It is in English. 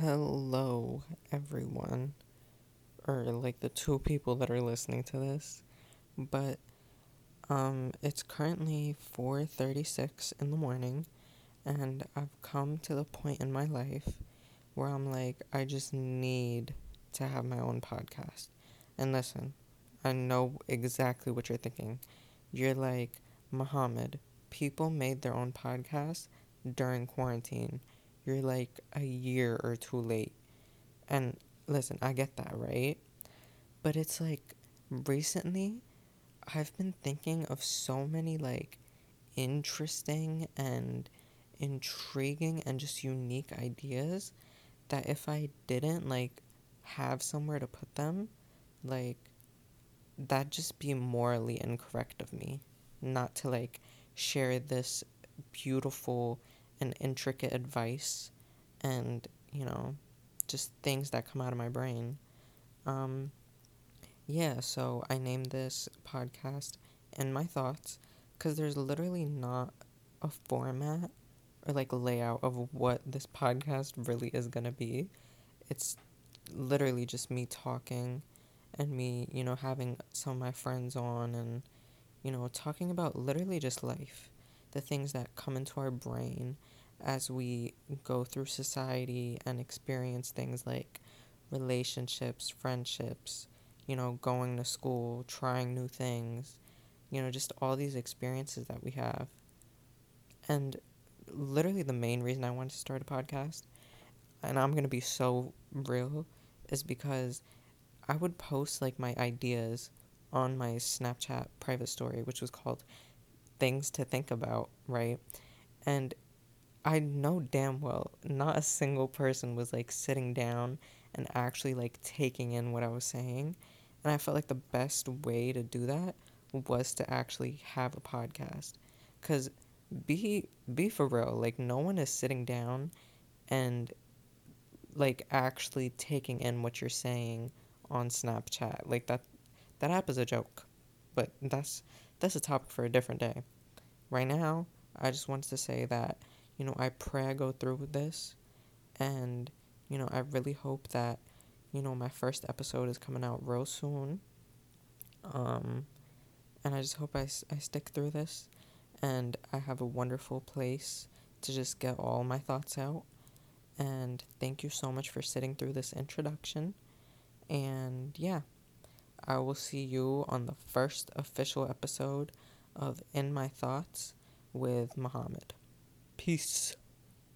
Hello, everyone, or like the two people that are listening to this. But um, it's currently 4:36 in the morning, and I've come to the point in my life where I'm like, I just need to have my own podcast. And listen, I know exactly what you're thinking. You're like, Muhammad, people made their own podcast during quarantine you're like a year or two late. And listen, I get that, right? But it's like recently I've been thinking of so many like interesting and intriguing and just unique ideas that if I didn't like have somewhere to put them, like that'd just be morally incorrect of me not to like share this beautiful and intricate advice and, you know, just things that come out of my brain. Um, yeah, so I named this podcast In My Thoughts because there's literally not a format or like layout of what this podcast really is going to be. It's literally just me talking and me, you know, having some of my friends on and, you know, talking about literally just life the things that come into our brain as we go through society and experience things like relationships, friendships, you know, going to school, trying new things, you know, just all these experiences that we have. And literally, the main reason I wanted to start a podcast, and I'm going to be so real, is because I would post like my ideas on my Snapchat private story, which was called things to think about, right? And I know damn well not a single person was like sitting down and actually like taking in what I was saying. And I felt like the best way to do that was to actually have a podcast. Cuz be be for real, like no one is sitting down and like actually taking in what you're saying on Snapchat. Like that that app is a joke. But that's that's a topic for a different day. Right now, I just wanted to say that, you know, I pray I go through with this. And, you know, I really hope that, you know, my first episode is coming out real soon. Um, and I just hope I, I stick through this. And I have a wonderful place to just get all my thoughts out. And thank you so much for sitting through this introduction. And yeah, I will see you on the first official episode of In My Thoughts with Muhammad. Peace.